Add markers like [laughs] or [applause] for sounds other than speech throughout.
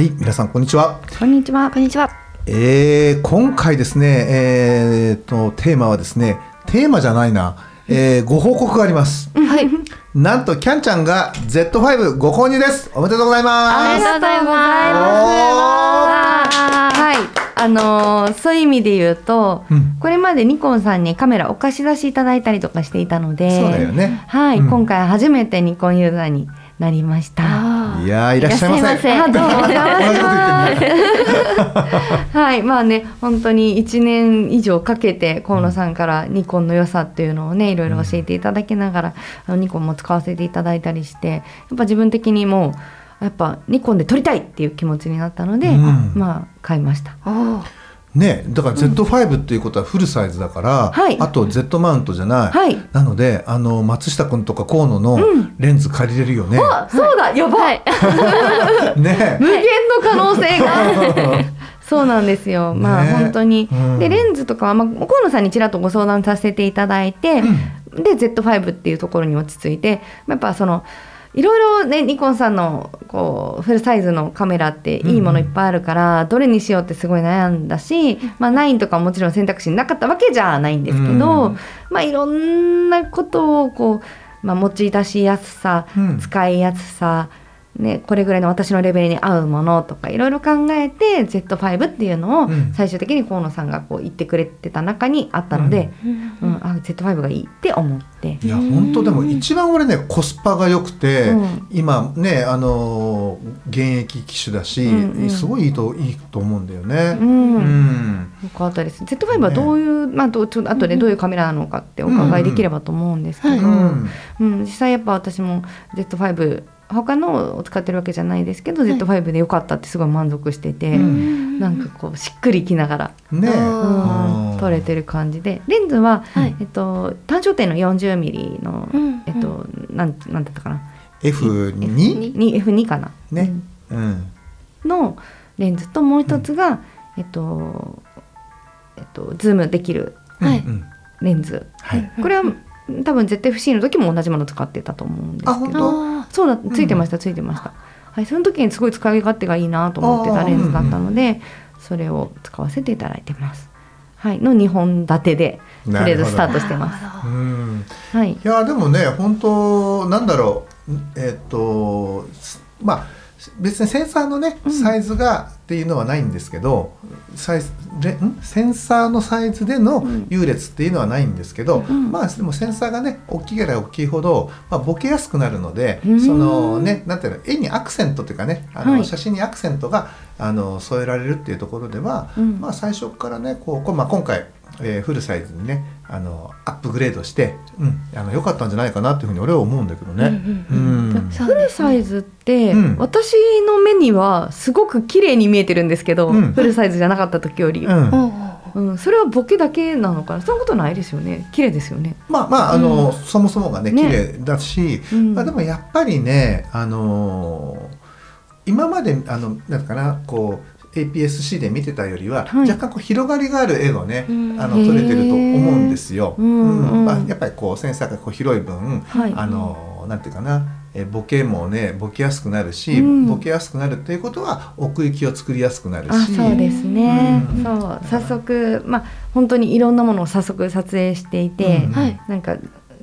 はい、皆さんこんにちは。こんにちは。こんにちは。えー、今回ですね、えー、とテーマはですね、テーマじゃないな、えー、ご報告があります。はい。なんとキャンちゃんが Z5 ご購入です。おめでとうございます。ありがとうございます。はい、あのーそういう意味で言うと、うんこれまでニコンさんにカメラお貸し出しいただいたりとかしていたのでそうだよね。はい、うん今回初めてニコンユーザーになりました。あいやーいらっしゃいませ。いらっしゃいませあどうもお邪魔し同じこと言ってます。[laughs] はい、まあね、本当に1年以上かけて河野さんからニコンの良さっていうのをね、いろいろ教えていただきながら、あのニコンも使わせていただいたりして、やっぱ自分的にもうやっぱニコンで撮りたいっていう気持ちになったので、うんまあ買いました。あ。ね、だから Z5 っていうことはフルサイズだから、はい。あと Z マウントじゃない。はい。なので、あの松下君とか河野のレンズ借りれるよね。あ、そうだ、やばい。はい。[laughs] ね。無限の可能性が。[laughs] そうなんですよ、まあね本当に、うん。でレンズとかは、まあ、河野さんにちらっとご相談させていただいて、で Z5 っていうところに落ち着いてやっぱそのいろいろねニコンさんのこうフルサイズのカメラっていいものいっぱいあるから、どれにしようってすごい悩んだし、まあ、9とかももちろん選択肢になかったわけじゃないんですけど、うん。まあいろんなことをこう、まあ、持ち出しやすさ、うん。使いやすさね、これぐらいの私のレベルに合うものとかいろいろ考えて Z5 っていうのをうん。最終的に河野さんがこう言ってくれてた中にあったので、うん。あ Z5 がいいって思って。いや本当でも一番俺ねコスパが良くて、うん。今ねあのー現役機種だし、うんうん。すごいいいといいと思うんだよね。うん。うん。よかったです。Z5 はどういう、まあ、どうちょっと後でどういうカメラなのかってお伺いできればと思うんですけど、うん。うん。うん、実際やっぱ私も Z5 他のを使ってるわけじゃないですけど、はい。Z5 でよかったってすごい満足してて、うん。なんかこうしっくりきながら、ねあうん、撮れてる感じで。レンズは、はい。えっと、単焦点の 40mm の、うん。えっと、なんなんだったかな。F2 に？F2 かな、ね、うん、うん。のレンズともう一つが、えっとえっと、ズームできるはい。うん。レンズ。はい。これは多分 ZFC の時も同じもの使ってたと思うんですあけどそうだついてました、ついてました。はいその時にすごい使い勝手がいいなと思ってたレンズだったので、それを使わせていただいてます。はいの2本立てでとりあえずスタートしてます。はい。いやでもね本当なんだろう。えっ、とすまあ別にセンサーのねうん。サイズがっていうのはないんですけど、サイズレん？センサーのサイズでのうん。優劣っていうのはないんですけど、ん。まあでもセンサーがね大きければ大きいほど、まあ、ボケやすくなるので、うん。そのねなんていうの絵にアクセントというかねあの、はい。写真にアクセントがあの添えられるっていうところでは、うん。まあ最初からねこうこう、まあ、今回、えーフルサイズにねあのアップグレードして、うん、あの良かったんじゃないかなっていうふうに俺は思うんだけどね。フルサイズって、うん。私の目にはすごく綺麗に見えてるんですけど、うん。フルサイズじゃなかった時より、うん。それはボケだけなのかな？そんなことないですよね。綺麗ですよね、まあまああの、うん。そもそもがねね。綺麗だし、うん。まあ、でもやっぱりねあのー今まであのなんかなこう APS-C で見てたよりは、はい。若干こう広がりがある絵をね、うん。あの撮れてると思うんですよ。うんうんまあ、やっぱりこうセンサーがこう広い分、はい。あのなんていうかなえボケもねボケやすくなるし、うん。ボケやすくなるっていうことは奥行きを作りやすくなるあしそうですね、うん。そう。早速まあ本当にいろんなものを早速撮影していて、うん。はい。なんか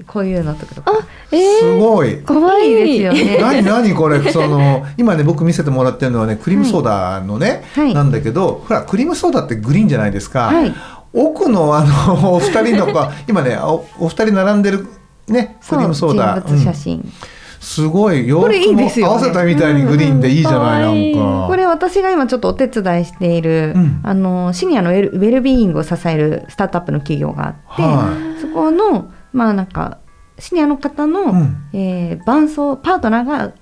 こういうのとかとか。あえすー、ごい。かわいいいいですよね。何何これ？[laughs] その今ね僕見せてもらってるのはねクリームソーダのね、はい。なんだけどほらクリームソーダってグリーンじゃないですか、はい。奥のあの [laughs] お二人のか今ねおお二人並んでるねクリームソーダ。人物写真、うん。すごい洋服も合わせたみたいにグリーンでいいじゃない、なんか。これ私が今ちょっとお手伝いしている、うん。あのシニアのウェルウェルビーイングを支えるスタートアップの企業があって、はそこのまあなんかシニアの方の、うん。えー伴走パートナーが、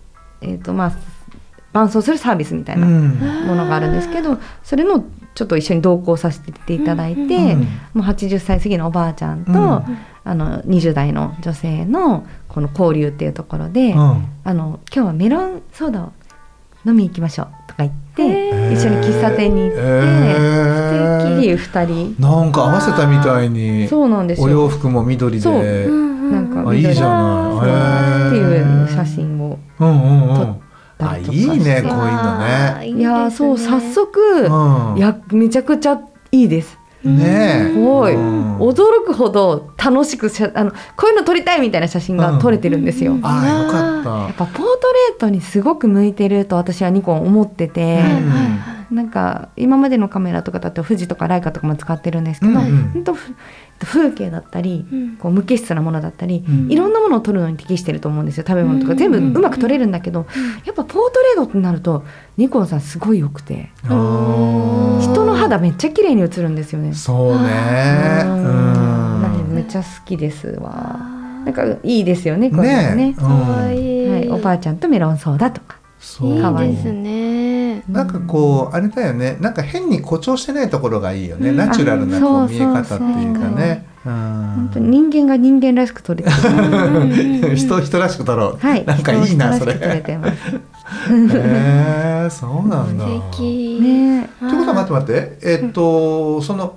えーとまあ、伴走するサービスみたいなうん。ものがあるんですけど、それのちょっと一緒に同行させていただいて、うん。うんもう80歳過ぎのおばあちゃんと、うん。あの20代の女性のこの交流っていうところで、うん。あの今日はメロンソーダを飲みに行きましょうとか言って、一緒に喫茶店に行って、へー。っていう2人。なんか合わせたみたいにそうなんですお洋よ服も緑そう。でなんかあいいじゃない。っていう写真をうんうんうん。撮ったあいりとかしていねこういうのね。いやーそう早速、うん。いやめちゃくちゃいいですねえ。すごい、うん。驚くほど楽しくしゃあのこういうの撮りたいみたいな写真が撮れてるんですよ、うん。ああよかやっっぱポートレートにすごく向いてると私はニコン思ってて、たうんなんか今までのカメラとかだと富士とかライカとかも使ってるんですけど、うんうん。とふ風景だったり、うん。こう無機質なものだったり、うん。いろんなものを撮るのに適してると思うんですよ食べ物とか、うん。全部うまく撮れるんだけど、やっぱポートレートってなるとニコンさんすごい良くて人の肌めっちゃ綺麗に映るんですよね。そうね。ううん。めっちゃ好きですわ。なんかいいですよねこれね。ねえ。かわいい、はい、おばあちゃんとメロンソーダとか。そう。いいですねなんかこうあれだよね。なんか変に誇張してないところがいいよね、うん。ナチュラルなこうあ見え方っていうかね。本当に人間が人間らしく撮れてる。[laughs] うん。人人らしく撮ろう、はい、なんかいいなそれ。撮れてます。[laughs] へえそうなんだ。素敵。ね。ということは待って待って。えっとその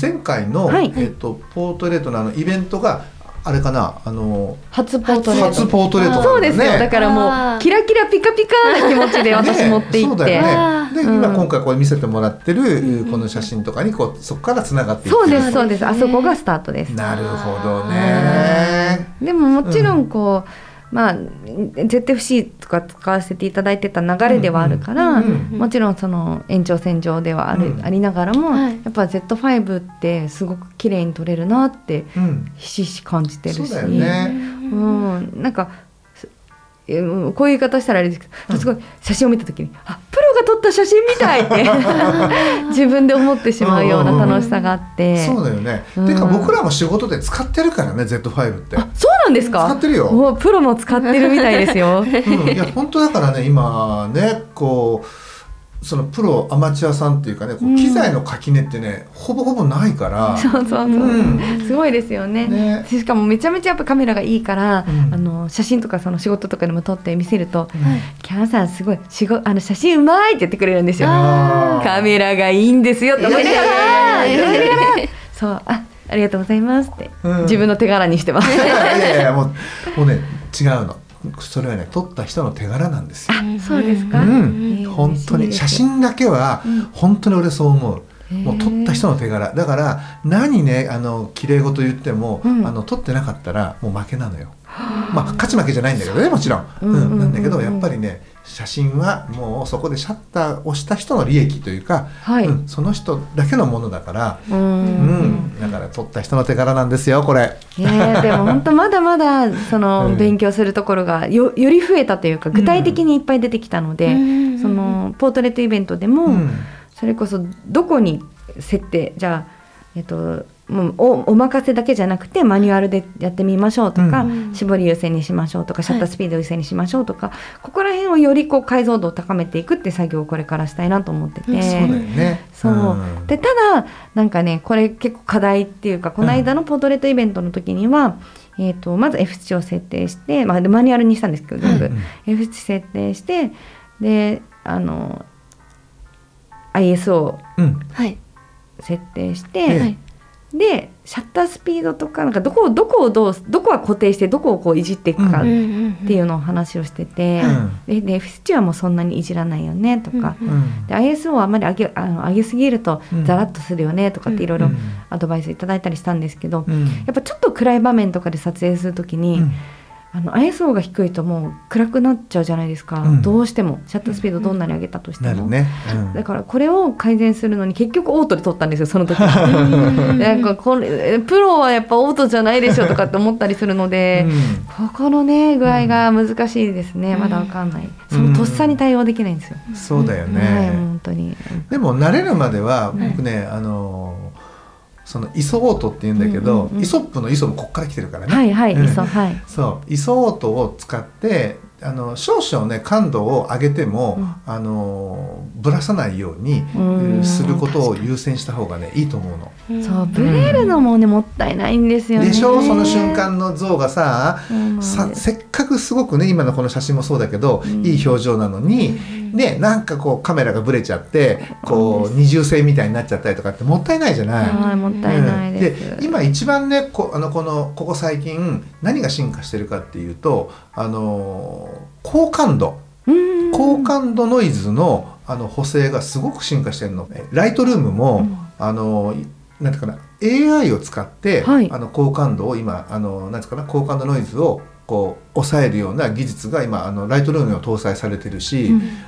前回の、はい。えっとポートレートのあのイベントがあれかな？あの初ポートレート。初ポートレートねそうですよ。だからもうキラキラピカピカな気持ちで私持って行って。ねそうだよあね。で、うん今今回こう見せてもらってる、うんこの写真とかにこうそこからつながっていくそうですそうです。そうですねあそこがスタートです。なるほどね。でももちろんこう、まあ ZFC とか使わせていただいてた流れではあるから、うんうんもちろんその延長線上ではある、うん。ありながらも、はい。やっぱ Z5 ってすごく綺麗に撮れるなってうん、ひしひし感じてるし。そうだよね。うん、なんかこういう言い方したらあれですけど、すごい写真を見た時にあプロが撮った写真みたいって [laughs] 自分で思ってしまうような楽しさがあって、そうだよね。うん。てか僕らも仕事で使ってるからね Z5 って。あそうなんですか？使ってるよ。おプロも使ってるみたいですよ。[laughs] うん、いや本当だからね今ねこうそのプロアマチュアさんっていうかねこううん機材の垣根ってね、ほぼほぼないから。そうそうそう、うんすごいですよね。ね。しかもめちゃめちゃやっぱカメラがいいから、うんあの写真とかその仕事とかでも撮って見せるとうん「キャンさんすごい仕事あの写真うまい!」って言ってくれるんですよ。カメラがいいんですよって思いながらそうあありがとうございますって、うん。自分の手柄にしてます。いやいやもうもうね違うの。それはね撮った人の手柄なんですよ。そうですか。うん。えー本当に。写真だけはうん。本当に俺そう思う。もう撮った人の手柄。だから何ねあの綺麗事言っても、うん。あの撮ってなかったらもう負けなのよ。まあ勝ち負けじゃないんだけどねもちろん。うん。なんだけどやっぱりね写真はもうそこでシャッターを押した人の利益というか、はい。うんその人だけのものだから、ううんん。だから撮った人の手柄なんですよこれ。いやでも本当まだまだそのうん勉強するところがよより増えたというか具体的にいっぱい出てきたので、うんそのポートレートイベントでも、うんそれこそどこに設定じゃあえっともうおお任せだけじゃなくてマニュアルでやってみましょうとか、うん。絞り優先にしましょうとかシャッタースピード優先にしましょうとか、ここら辺をよりこう解像度を高めていくって作業をこれからしたいなと思ってて。うん。そうだよね。そう、ん。でただなんかねこれ結構課題っていうかこの間のポートレートイベントの時には、えー、とまず F 値を設定して、まあ、でマニュアルにしたんですけど全部、うん F 値設定してであの ISO をうん。はい設定して、ええ。はいでシャッタースピードとかなんかどこをどこをどうどこは固定してどこをこういじっていくかっんていうのを話をしてて、でで F 値はもうそんなにいじらないよねとか、うんうんで ISO はあんまり上げあの上げすぎるとうん。ザラッとするよねとかっていろいろうん。アドバイスいただいたりしたんですけど、うん。やっぱちょっと暗い場面とかで撮影するときに、うんあの ISO が低いともう暗くなっちゃうじゃないですか、うん。どうしても。シャッタースピードどんなに上げたとしても、ね、うん。だからこれを改善するのに結局オートで撮ったんですよその時。[laughs] なんかこれプロはやっぱオートじゃないでしょとかって思ったりするので、ここのね具合が難しいですね、まだわかんない。そのとっさに対応できないんですよ、うんそうだよね、はい本当に。でも慣れるまでは僕ね、あのそのイソオートって言うんだけど、うんうんうん。イソップのイソもこっから来てるからね、はいはい、うん。いそうはい。そうイソオートを使ってあの少々ね感度を上げても、うん。あのぶらさないようにうん。することを優先した方がねいいと思うの。そうブレるのもねもったいないんですよね。でしょその瞬間の像がささせっかくすごくね今のこの写真もそうだけど、うん。いい表情なのに、ねなんかこうカメラがブレちゃってこう二重性みたいになっちゃったりとかってもったいないじゃない？はいもったいないです、うん今一番ねこあのこのここ最近何が進化してるかっていうとあのー高感度。うん。高感度ノイズのあの補正がすごく進化してるの。えライトルームも、うん。あのいなんていうかな AI を使って、はい。あの高感度を今あのなんていうかな高感度ノイズをこう抑えるような技術が今あのライトルームにも搭載されてるし、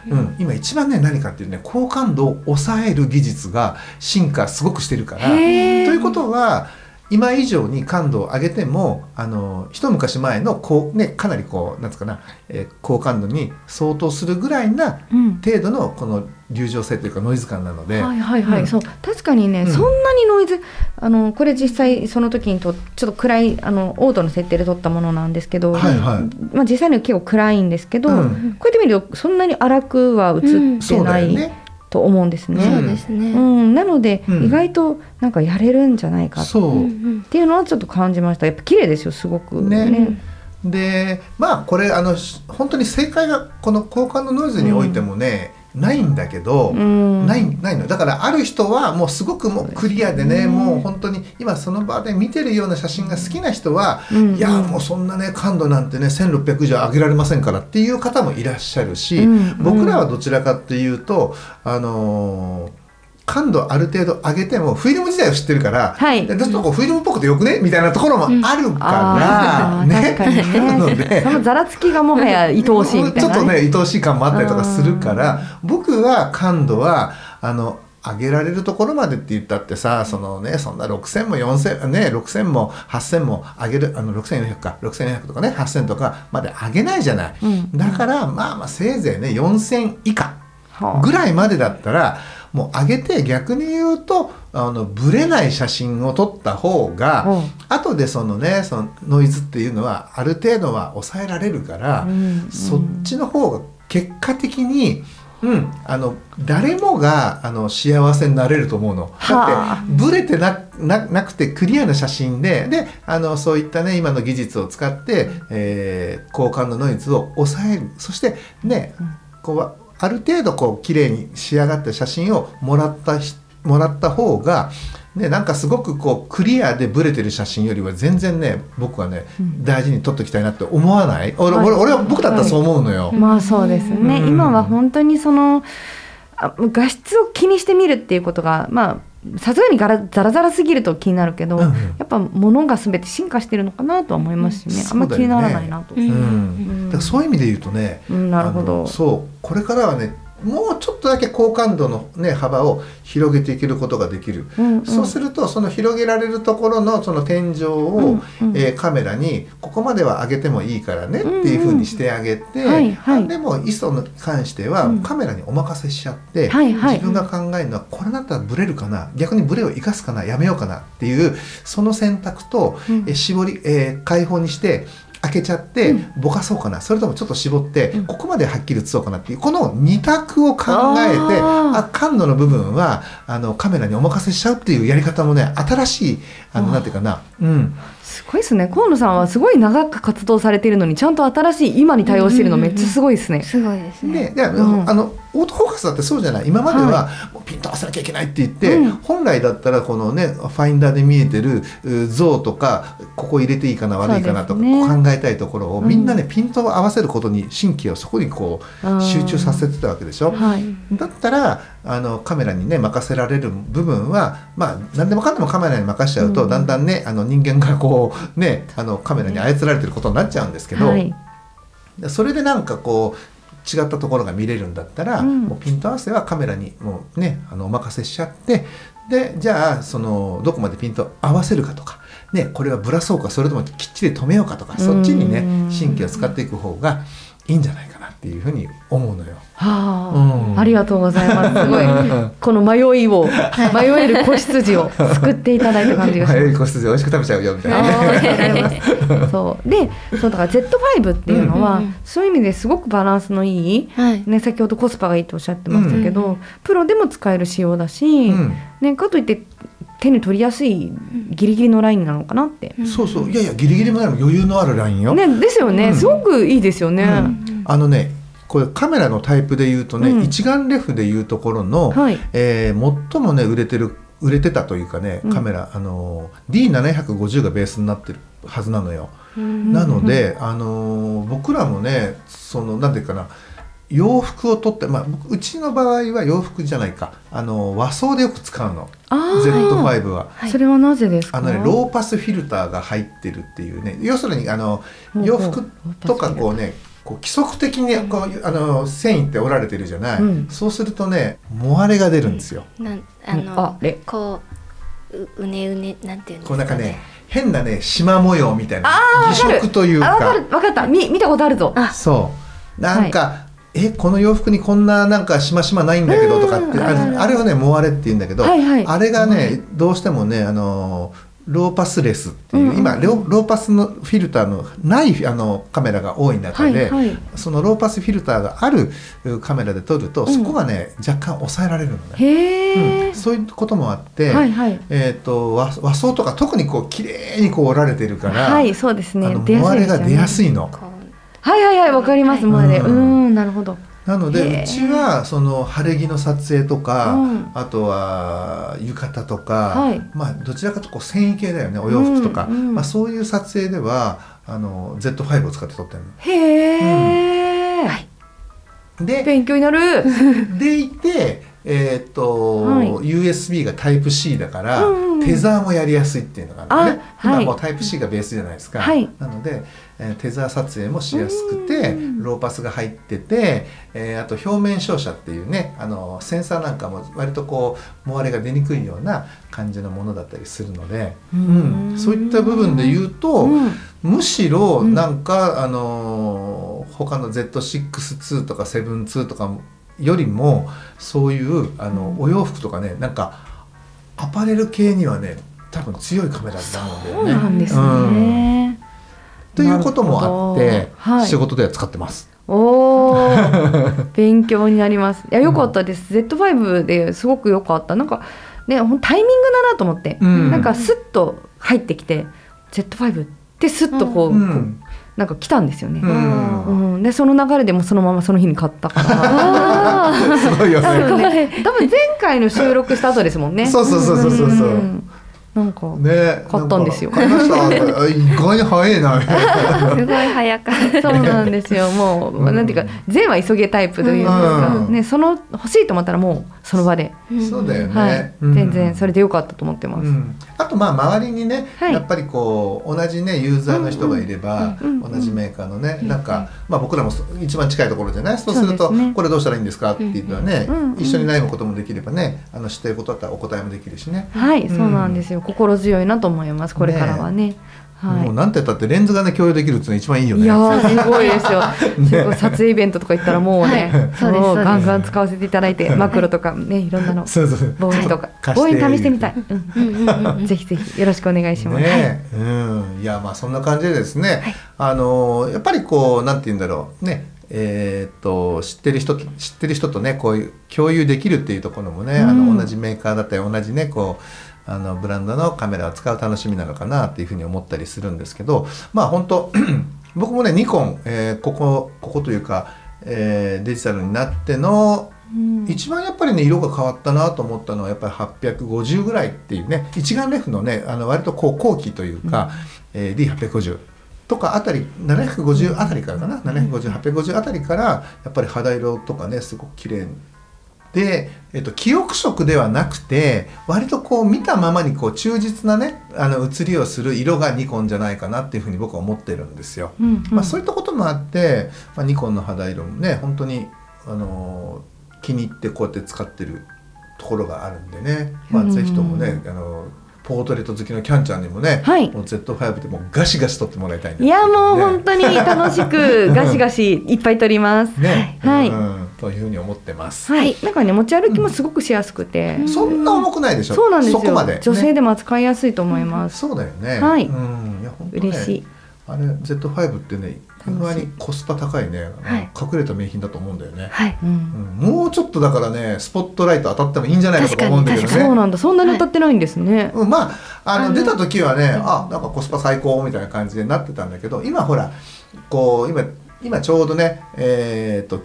うん今一番ね何かっていうね高感度を抑える技術が進化すごくしてるから。ということは今以上に感度を上げてもあの一昔前のこう、ね、かなりこうなんつうかな、えー高感度に相当するぐらいなうん。程度のこの流暢性というかノイズ感なので、はいはいはい、うん。そう。確かにね、うん。そんなにノイズあのこれ実際その時にとちょっと暗いあのオートの設定で撮ったものなんですけど、はいはい。まあ、実際には結構暗いんですけど、うん。こうやって見るとそんなに荒くは映ってないね。と思うんですね。そうですね。うん、なので、うん。意外となんかやれるんじゃないかっそう、うんていうのはちょっと感じました。やっぱ綺麗ですよすごく。ね。でまあこれあのし本当に正解がこの交換のノイズにおいてもね、ないんだけど、うん。ないないの。だからある人はもうすごくもうクリアでねねもう本当に今その場で見てるような写真が好きな人は、うんいやもうそんなね感度なんてね1600以上上げられませんからっていう方もいらっしゃるし、うん。僕らはどちらかっていうとあのー感度ある程度上げてもフィルム自体を知ってるから、はい。でちょっとこうフィルムっぽくてよくね？みたいなところもあるから、あーね。ね。[laughs] で。そのざらつきがもはや愛おしいみたいな、ちょっとね愛おしい感もあったりとかするから僕は感度はあの上げられるところまでって言ったってさそのねそんな6000も4000ね6000も8000も上げるあの6400か。6400とかね8000とかまで上げないじゃない、うんだからまあまあせいぜいね4000以下はあぐらいまでだったらもう上げて逆に言うとあのブレない写真を撮った方が、うん。後でそのねそのノイズっていうのはある程度は抑えられるから、うんそっちの方が結果的に、うん、あの誰もがあの幸せになれると思うの。はだってブレてなななくてクリアな写真でであのそういったね今の技術を使って、えー、交換のノイズを抑える。そしてね、こうある程度こう綺麗に仕上がった写真をもらったひもらった方が、ね、なんかすごくこうクリアでブレてる写真よりは全然ね僕はね、大事に撮っておきたいなって思わない？俺,、はい。俺俺は僕だったらそう思うのよ。まあそうですね、うん。今は本当にそのあ画質を気にしてみるっていうことがまあさすがにガラザラザラすぎると気になるけど、うんうん。やっぱ物が全て進化してるのかなとは思いますしね、うん。あんま気にならないなと。うん。うん。だからそういう意味で言うとね、うん。なるほあどのそうこれからはねもうちょっとだけ高感度の、ね、幅を広げていけることができる、うんうん。そうするとその広げられるところのその天井を、うんうん。えーカメラにここまでは上げてもいいからねっていうふうにしてあげて、うんはいはい。でも ISO に関してはうん。カメラにお任せしちゃって、はいはい。自分が考えるのはこれだったらブレるかな逆にブレを生かすかなやめようかなっていうその選択と、うん。えー絞り、えー開放にして開けちゃってうん。ぼかそうかな、それともちょっと絞って、うん。ここまではっきり写そうかなっていうこの2択を考えてあ感度の部分はあのカメラにお任せしちゃうっていうやり方もね新しいあのなんていうかな、うん、すごいですね。河野さんはすごい長く活動されているのにちゃんと新しい今に対応してるのめっちゃすごいですね。すごいですね。でで、うん。あのオートフォーカスだってそうじゃない？今まではもうピント合わせなきゃいけないって言って、うん。本来だったらこのねファインダーで見えてるう像とかここ入れていいかな悪いかなとか考えたいところを、うん。みんなねピントを合わせることに神経をそこにこう集中させてたわけでしょ？はい。だったらあのカメラにね任せられる部分はまあ何でもかんでもカメラに任せちゃうと、うん。だんだんねあの人間がこうねあのカメラに操られてることになっちゃうんですけど、はい。それでなんかこう違ったところが見れるんだったら、うん。もうピント合わせはカメラにもうねあのお任せしちゃってでじゃあそのどこまでピント合わせるかとか、ね、これはぶらそうかそれともきっちり止めようかとかそっちにねうん。神経を使っていく方がいいんじゃないかなっていうふうに思うのよ。はあ、うんありがとうございます。すごい [laughs] この迷いを迷える子羊を救っていただいた感じがします。早い個室で美味しく食べちゃうよみたいなね。あーありがとうございますそうでそうだから Z5 っていうのは、うんそういう意味ですごくバランスのいい、はい。ね、先ほどコスパがいいとおっしゃってましたけど、うんプロでも使える仕様だし、うんね、かといって手に取りやすいギリギリのラインなのかなって。そうそういやいやギリギリまでの余裕のあるラインよ。ね、ですよね、うんすごくいいですよね。うんあのねこれカメラのタイプで言うとね、うん。一眼レフでいうところの、はい。えー最もね売れてる売れてたというかねうん。カメラ、あの D750 がベースになってるはずなのよ。うん。なので、あのー僕らもねそのなんていうかな洋服を取って、まあ、僕うちの場合は洋服じゃないか。あの和装でよく使うの。あー Z5 は。はい。それはなぜですか？あのね、ローパスフィルターが入ってるっていうね。要するにあの洋服とかこうねこう規則的にこうあの繊維って折られてるじゃない、うん。そうするとねモアレが出るんですよ、なんあのあれ？こうううねうねなんていうんですかこうなんかね変なね縞模様みたいな偽色というか。あわかる。わかった。み見たことあるぞ。あ。そう。なんか、えこの洋服にこんななんかしましまないんだけどとかってうん。あれあれはねモアレって言うんだけど、はいはい。あれがねどうしてもねあのローパスレスっていう、うんうん。今ロローパスのフィルターのないあのカメラが多い中で、はいはい。そのローパスフィルターがあるうカメラで撮ると、うん。そこがね若干抑えられるのね、うん。そういうこともあって、はいはい。えー、と和和装とか特にこう綺麗にこう折られてるから、はいそうですね。あの出やモアレが出やすいの。はいはいはいわかりますはいもうねううんんなるほどなのでうちはその晴れ着の撮影とか、うん。あとは浴衣とか、はい。まあどちらかとこう繊維系だよねお洋服とか、うんうんまあ、そういう撮影ではあの Z5 を使って撮ってるへえ、はい。の。で勉強になる。でいて、えーっとはい。USB がタイプ C だから、うんうんテザーもやりやすいっていうのがあるのね。あはい。今もうタイプ C がベースじゃないですか、はい。なので、えーテザー撮影もしやすくてうんローパスが入ってて、えーあと表面照射っていうねあのセンサーなんかも割とこうモアレが出にくいような感じのものだったりするので、ううん。んそういった部分で言うと、うん。むしろうん。なんか、あのー他の Z6-2 とか7-2とかよりもそういうあの、お洋服とかねなんかアパレル系にはね多分強いカメラだと思うんだよそうね。なんですうん。ね、ということもあって、はい。仕事では使ってます。おー。勉強になります。いや良かったです、Z5 ですごく良かった。なんかねほんタイミングだなと思って、うん。なんかスッと入ってきて Z5 ってスッとこう,、こううんなんか来たんですよね、うん。うん。でその流れでもそのままその日に買ったから。[laughs] すごいよね。多分ね。多分前回の収録した後ですもんね。そうそうそうそうそう。そう。んなんか、ね、買ったんですよ。なんか買いました。あ意外に早いな。[laughs] すごい早かった。そうなんですよ。もう、うん。なんていうか善は急げタイプというか、うんね、その欲しいと思ったらもうその場で、そうだよね。はい。うん。全然それでよかったと思ってます。うん、あとまあ周りにね、はい。やっぱりこう同じねユーザーの人がいれば、同じメーカーのね、なんか、まあ、僕らもそ一番近いところじゃない？そうするとこれどうしたらいいんですか？って言ったらね、うんうん一緒に悩むこともできればねあの知っていることだったらお答えもできるしね、はい、うんそうなんですよ心強いなと思いますこれからはね。もうはなんて言ったってレンズがね共有できるっていうのが一番いいよい、ね。いやーすごいですよ、すごい撮影イベントとか行ったらもうね、そうですそうです。もうガンガン使わせていただいてマクロとかねいろんなのそうそう。望遠とか。貸して望遠試してみたい、うん。うん。うんうんうんぜひぜひよろしくお願いします、ねえ、うん、いやまあそんな感じでですね、あのやっぱりこうなんて言うんだろう。ねえーっと知ってる人と知ってる人とねこういう共有できるっていうところもね、あうん。の同じメーカーだったり同じねこうあのブランドのカメラを使う楽しみなのかなっていうふうに思ったりするんですけどまあ本当 [clears throat] 僕もねニコン、えーここここというか、えーデジタルになってのうん。一番やっぱりね色が変わったなと思ったのはやっぱり850ぐらいっていうね一眼レフのねあの割とこう後期というか、えー D850 とかあたり750あたりからかな？750850あたりからやっぱり肌色とかねすごく綺麗で、えっと、記憶色ではなくて割とこう見たままにこう忠実なねあの写りをする色がニコンじゃないかなっていうふうに僕は思ってるんですよ。うんまあ、そういったこともあって、まあ、ニコンの肌色もね本当に、あのー気に入ってこうやって使ってるところがあるんでね、まあ、うんぜひともね、あのーポートレート好きのキャンちゃんにもね、はい。もう Z5 でもうガシガシ撮ってもらいたいいやもうね本当に楽しくガシガシいっぱい撮ります。[laughs] ね、はい。うん、というふうに思ってます。はい、なんかね持ち歩きもすごくしやすくて、そんな重くないでしょ？そうなんですよ。こまで、女性ねでも扱いやすいと思います。そうだよね。はい。うん、いや本当ね。嬉しい。あれ Z5 ってね意外にコスパ高いね、はい。隠れた名品だと思うんだよね。はい。うん。うん、もうちょっとだからねスポットライト当たってもいいんじゃないかとか思うんだけどね。そうなんだ。そんなに歌ってないんですね。うん、まああのあの出た時はねあなんかコスパ最高みたいな感じでなってたんだけど今ほらこう今今ちょうどねえっ、と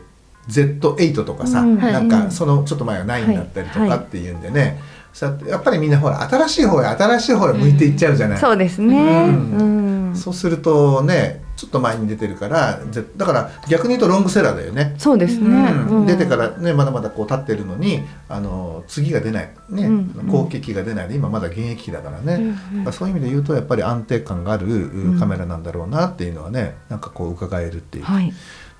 Z8 とかさ、うん。なんかはいそのちょっと前は9だったりとはい。かっていうんでね、そうやってやっぱりみんなほら新しい方へ新しい方へ向いていっちゃうじゃない。そうですね。ううん。ん。そうするとねちょっと前に出てるからぜだから逆に言うとロングセラーだよね。そうですね。うん。うん。出てからねまだまだこう立ってるのにあの次が出ない。ね、うん。後継機が出ないで今まだ現役機だからね、うん。だからそういう意味で言うとやっぱり安定感があるんカメラなんだろうなっていうのはねなんかこう伺えるっていう、はい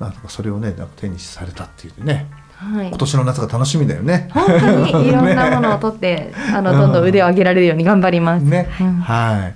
なんかそれをねなんか手にされたっていうねはい今。年の夏が楽しみだよね。本当にいろんなものを取って、あのどんどん腕を上げられるように頑張ります。ね、うんはい。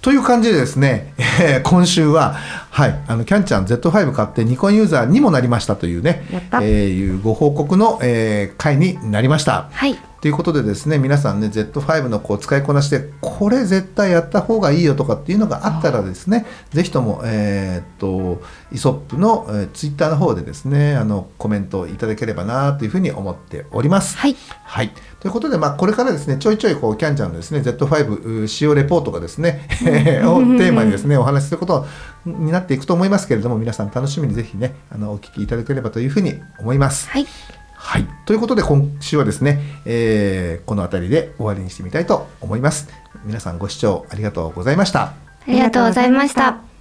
という感じでですね、えー今週は、はい、あのキャンちゃん Z5 買ってニコンユーザーにもなりましたというね、えーいうご報告の、えー回になりました。はい。ということでですね皆さんね Z5 のこう使いこなしでこれ絶対やった方がいいよとかっていうのがあったらですねぜひともえーっとイソップの、えー、ツイッターの方でですねあのコメントをいただければなというふうに思っております。はい。はい、ということで、まあ、これからですねちょいちょいこうキャンちゃんのですね Z5 う使用レポートがですね [laughs] をテーマにですねお話しすることになっていくと思いますけれども皆さん楽しみにぜひねあのお聞きいただければというふうに思います。はい。はい、ということで今週はですね、えーこの辺りで終わりにしてみたいと思います。皆さんご視聴ありがとうございました。ありがとうございました。